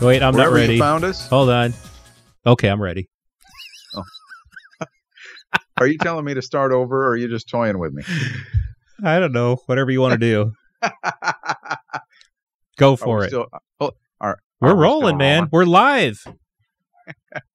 Wait, I'm Wherever not ready. you found us. Hold on. Okay, I'm ready. Oh. Are you telling me to start over, or are you just toying with me? I don't know. Whatever you want to do. Go for we it. Still, oh, are, We're are we rolling, still man. on? We're live.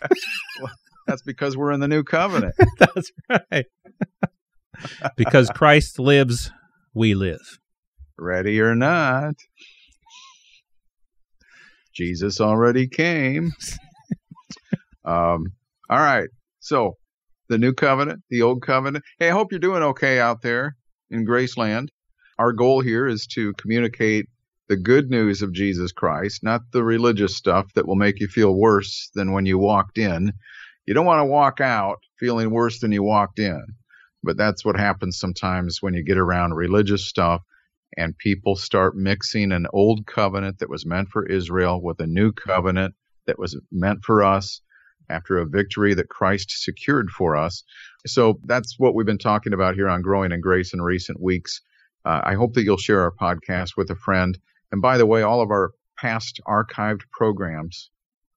That's because we're in the new covenant. That's right. because Christ lives, we live. ready or not. Jesus already came. um, all right. So the new covenant, the old covenant. Hey, I hope you're doing okay out there in Graceland. Our goal here is to communicate the good news of Jesus Christ, not the religious stuff that will make you feel worse than when you walked in. You don't want to walk out feeling worse than you walked in. But that's what happens sometimes when you get around religious stuff and people start mixing an old covenant that was meant for Israel with a new covenant that was meant for us after a victory that Christ secured for us. So that's what we've been talking about here on Growing in Grace in recent weeks. Uh, I hope that you'll share our podcast with a friend. And by the way, all of our past archived programs,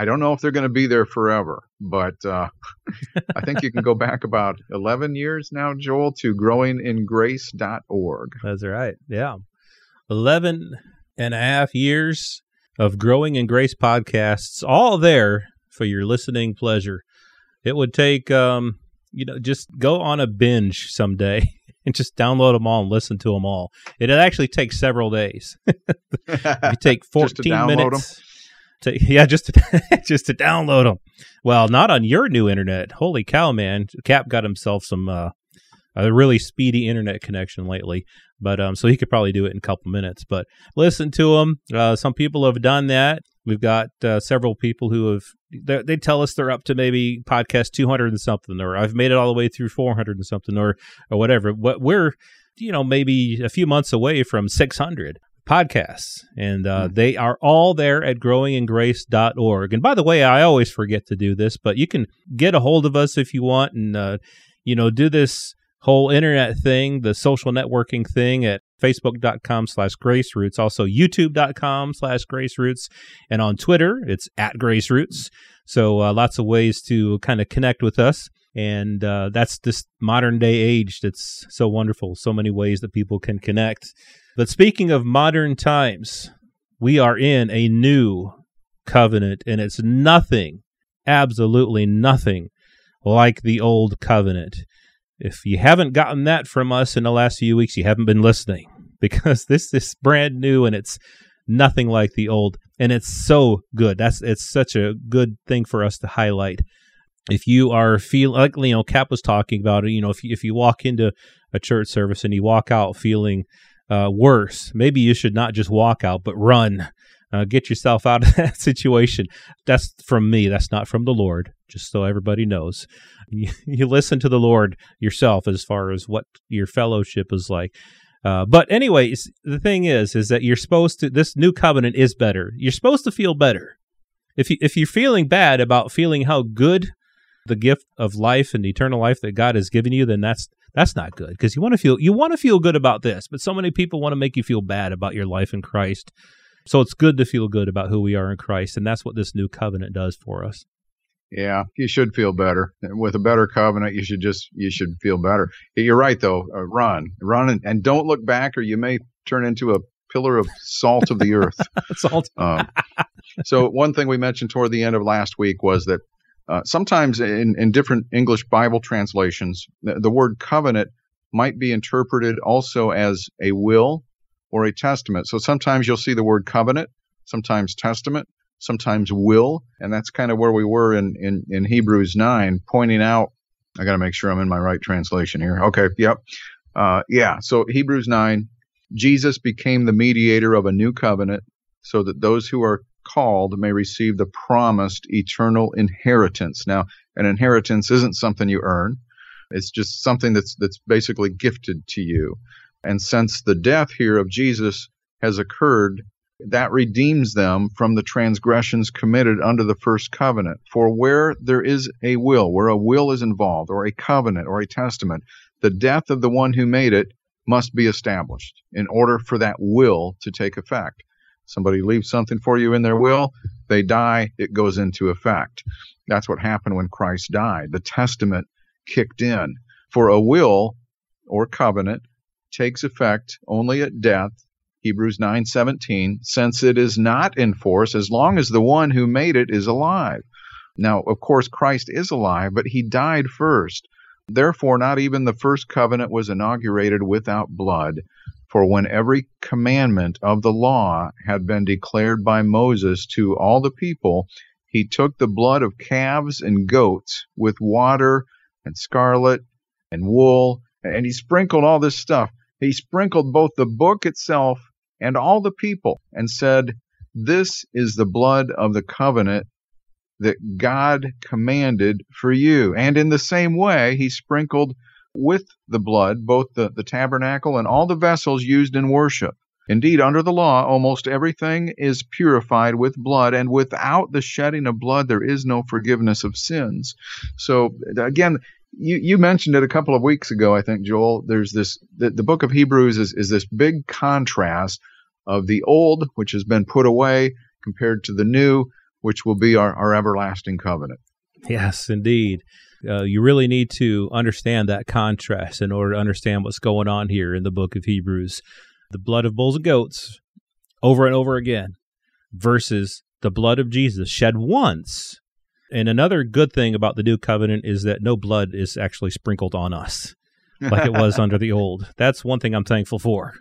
I don't know if they're going to be there forever, but uh, I think you can go back about 11 years now, Joel, to growingingrace.org. That's right. Yeah. 11 and a half years of growing in grace podcasts, all there for your listening pleasure. It would take, um, you know, just go on a binge someday and just download them all and listen to them all. It'd actually takes several days. You take Just to 14 download minutes. To, yeah, just to, just to download them. Well, not on your new internet. Holy cow, man! Cap got himself some uh, a really speedy internet connection lately, but um, so he could probably do it in a couple minutes. But listen to them. Uh, some people have done that. We've got uh, several people who have. They, tell us they're up to maybe podcast two hundred and something, or I've made it all the way through four hundred and something, or or whatever. What we're you know maybe a few months away from six hundred podcasts. And uh, Hmm. they are all there at growingingrace.org and by the way i always forget to do this but you can get a hold of us if you want and uh, you know do this whole internet thing the social networking thing at facebook.com slash graceroots also youtube.com slash graceroots and on twitter it's at graceroots. So uh, lots of ways to kind of connect with us. And uh, that's this modern day age that's so wonderful. So many ways that people can connect but speaking of modern times, we are in a new covenant, and it's nothing, absolutely nothing like the old covenant. If you haven't gotten that from us in the last few weeks, you haven't been listening because this is brand new and it's nothing like the old, and it's so good. That's it's such a good thing for us to highlight. If you are feel like you know, Cap was talking about it. You know, if you, if you walk into a church service and you walk out feeling uh, worse. Maybe you should not just walk out, but run. Uh, get yourself out of that situation. That's from me. That's not from the Lord, just so everybody knows. You, you listen to the Lord yourself as far as what your fellowship is like. Uh, but anyways, the thing is, is that you're supposed to. This new covenant is better. You're supposed to feel better. If you if you're feeling bad about feeling how good the gift of life and eternal life that God has given you, then that's that's not good because you want to feel you want to feel good about this, but so many people want to make you feel bad about your life in Christ. So it's good to feel good about who we are in Christ, and that's what this new covenant does for us. Yeah, you should feel better. With a better covenant, you should just you should feel better. You're right though. Uh, run, run, and, and don't look back, or you may turn into a pillar of salt of the earth. All. Um, so one thing we mentioned toward the end of last week was that uh, sometimes in, in different English Bible translations, the, the word covenant might be interpreted also as a will or a testament. So sometimes you'll see the word covenant, sometimes testament, sometimes will, and that's kind of where we were in, in, in Hebrews 9, pointing out. I got to make sure I'm in my right translation here. Okay, yep. Uh, yeah, so Hebrews 9, Jesus became the mediator of a new covenant so that those who are called may receive the promised eternal inheritance. Now, an inheritance isn't something you earn. It's just something that's that's basically gifted to you. And since the death here of Jesus has occurred, that redeems them from the transgressions committed under the first covenant. For where there is a will, where a will is involved, or a covenant, or a testament, the death of the one who made it must be established in order for that will to take effect. Somebody leaves something for you in their will, they die, it goes into effect. That's what happened when Christ died. The testament kicked in. For a will or covenant takes effect only at death, Hebrews 9:17, since it is not in force as long as the one who made it is alive. Now, of course, Christ is alive, but he died first. Therefore, not even the first covenant was inaugurated without blood. For when every commandment of the law had been declared by Moses to all the people, he took the blood of calves and goats with water and scarlet and wool, and he sprinkled all this stuff. He sprinkled both the book itself and all the people, and said, This is the blood of the covenant that God commanded for you. And in the same way, he sprinkled with the blood both the, the tabernacle and all the vessels used in worship. Indeed, under the law, almost everything is purified with blood, and without the shedding of blood, there is no forgiveness of sins. So, again, you, you mentioned it a couple of weeks ago, I think, Joel. There's this, the, the book of Hebrews is, is this big contrast of the old, which has been put away, compared to the new, which will be our, our everlasting covenant. Yes, indeed. Uh, you really need to understand that contrast in order to understand what's going on here in the book of Hebrews. The blood of bulls and goats over and over again versus the blood of Jesus shed once. And another good thing about the new covenant is that no blood is actually sprinkled on us like it was under the old. That's one thing I'm thankful for.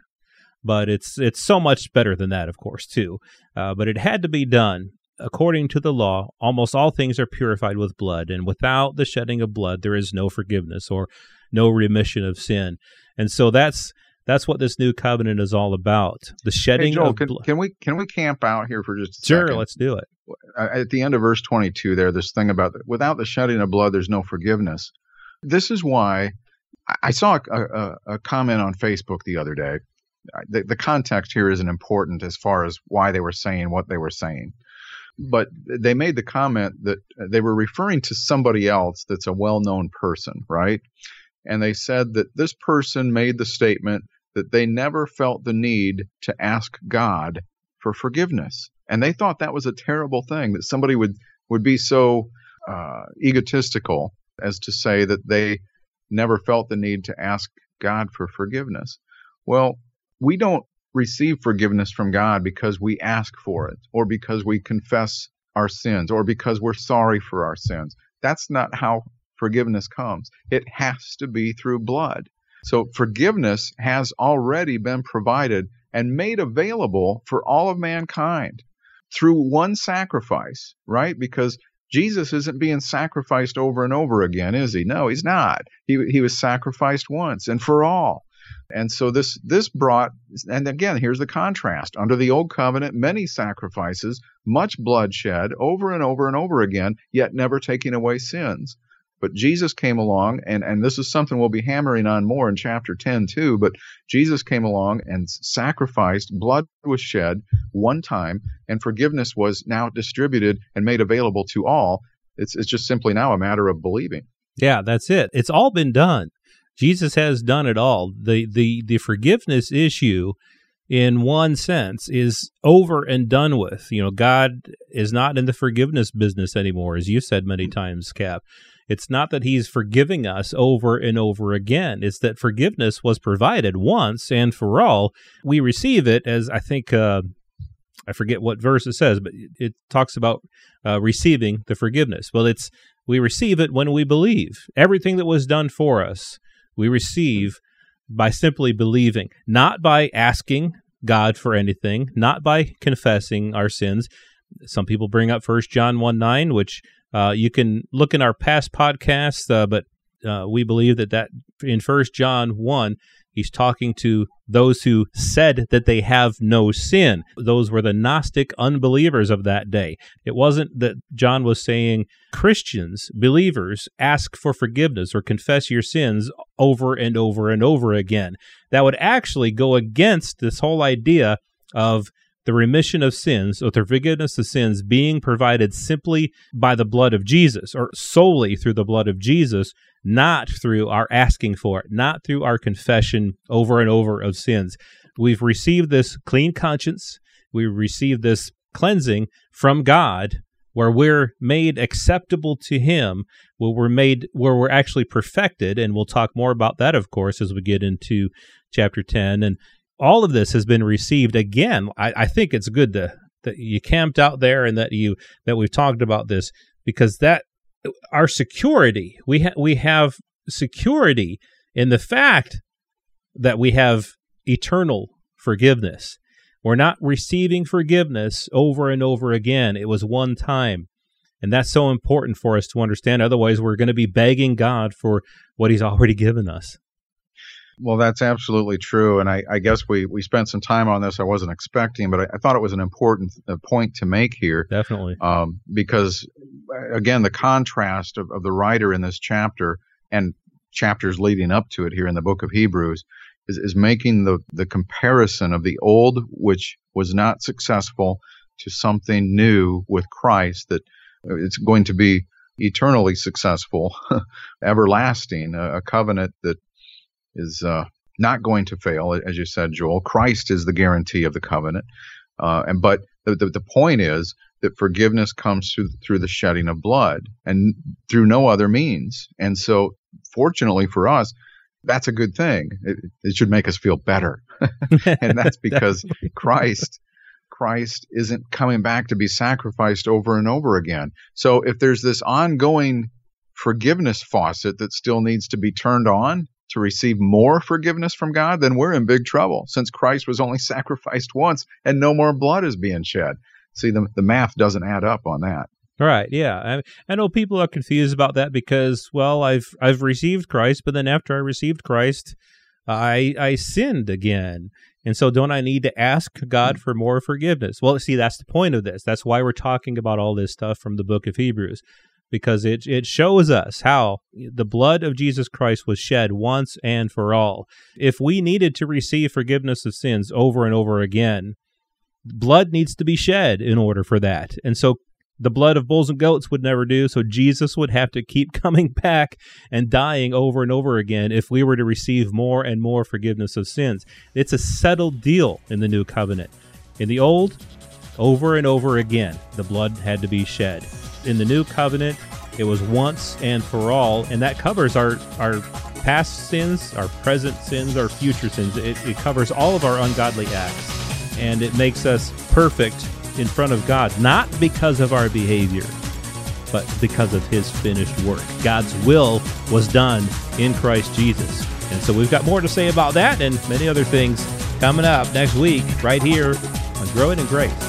But it's it's so much better than that, of course, too. Uh, but it had to be done according to the law, almost all things are purified with blood, and without the shedding of blood, there is no forgiveness or no remission of sin. And so that's that's what this new covenant is all about. The shedding hey Joel, of can, blood. Can we can we camp out here for just a Sure, second? let's do it. Uh, at the end of verse 22, there, this thing about without the shedding of blood, there's no forgiveness. This is why I saw a, a, a comment on Facebook the other day. The, the context here isn't important as far as why they were saying what they were saying but they made the comment that they were referring to somebody else that's a well known person, right? And they said that this person made the statement that they never felt the need to ask God for forgiveness. And they thought that was a terrible thing that somebody would, would be so uh, egotistical as to say that they never felt the need to ask God for forgiveness. Well, we don't receive forgiveness from God because we ask for it or because we confess our sins or because we're sorry for our sins. That's not how forgiveness comes. It has to be through blood. So forgiveness has already been provided and made available for all of mankind through one sacrifice, right? Because Jesus isn't being sacrificed over and over again, is he? No, he's not. He, he was sacrificed once and for all. And so this this brought and again here's the contrast. Under the old covenant, many sacrifices, much bloodshed over and over and over again, yet never taking away sins. But Jesus came along, and, and this is something we'll be hammering on more in chapter 10 too. But Jesus came along and sacrificed, blood was shed one time, and forgiveness was now distributed and made available to all. It's, it's just simply now a matter of believing. Yeah, that's it. It's all been done. Jesus has done it all. The the the forgiveness issue in one sense is over and done with. You know, God is not in the forgiveness business anymore as you said many times, Cap. It's not that he's forgiving us over and over again. It's that forgiveness was provided once and for all. We receive it as I think uh, I forget what verse it says, but it talks about uh, receiving the forgiveness. Well, it's we receive it when we believe. Everything that was done for us we receive by simply believing, not by asking God for anything, not by confessing our sins. Some people bring up First John 1 9, which uh, you can look in our past podcasts, uh, but uh, we believe that, that in First John 1, He's talking to those who said that they have no sin. Those were the Gnostic unbelievers of that day. It wasn't that John was saying Christians, believers, ask for forgiveness or confess your sins over and over and over again. That would actually go against this whole idea of the remission of sins or the forgiveness of sins being provided simply by the blood of Jesus or solely through the blood of Jesus, not through our asking for it, not through our confession over and over of sins. We've received this clean conscience, we received this cleansing from God where we're made acceptable to him where we're made where we're actually perfected and we'll talk more about that of course as we get into chapter 10 and all of this has been received again. I, I think it's good to, that you camped out there and that you that we've talked about this because that our security we ha- we have security in the fact that we have eternal forgiveness. We're not receiving forgiveness over and over again. It was one time. And that's so important for us to understand. Otherwise, we're going to be begging God for what He's already given us. Well, that's absolutely true, and I, I, guess we, we spent some time on this. I wasn't expecting, but I, I thought it was an important uh, point to make here. Definitely, um, because uh, again, the contrast of, of the writer in this chapter and chapters leading up to it here in the book of Hebrews is, is making the the comparison of the old, which was not successful, to something new with Christ that uh, it's going to be eternally successful, everlasting, a, a covenant that is uh, not going to fail, as you said, Joel. Christ is the guarantee of the covenant, uh, and but the, the, the point is that forgiveness comes through through the shedding of blood and through no other means. And so, fortunately for us, that's a good thing. It, it should make us feel better, and that's because Christ. Christ isn't coming back to be sacrificed over and over again. So if there's this ongoing forgiveness faucet that still needs to be turned on, to receive more forgiveness from God, then we're in big trouble since Christ was only sacrificed once and no more blood is being shed. See, the, the math doesn't add up on that. Right. Yeah. I, I know people are confused about that because, well, I've I've received Christ, but then after I received Christ, I I sinned again. And so don't I need to ask God hmm. for more forgiveness? Well, see, that's the point of this. That's why we're talking about all this stuff from the book of Hebrews because it it shows us how the blood of Jesus Christ was shed once and for all. If we needed to receive forgiveness of sins over and over again, blood needs to be shed in order for that. And so the blood of bulls and goats would never do, so Jesus would have to keep coming back and dying over and over again if we were to receive more and more forgiveness of sins. It's a settled deal in the new covenant. In the old, over and over again, the blood had to be shed in the new covenant, it was once and for all, and that covers our our past sins, our present sins, our future sins. It, it covers all of our ungodly acts, and it makes us perfect in front of God, not because of our behavior, but because of His finished work. God's will was done in Christ Jesus. And so we've got more to say about that and many other things coming up next week, right here on Growing in Grace.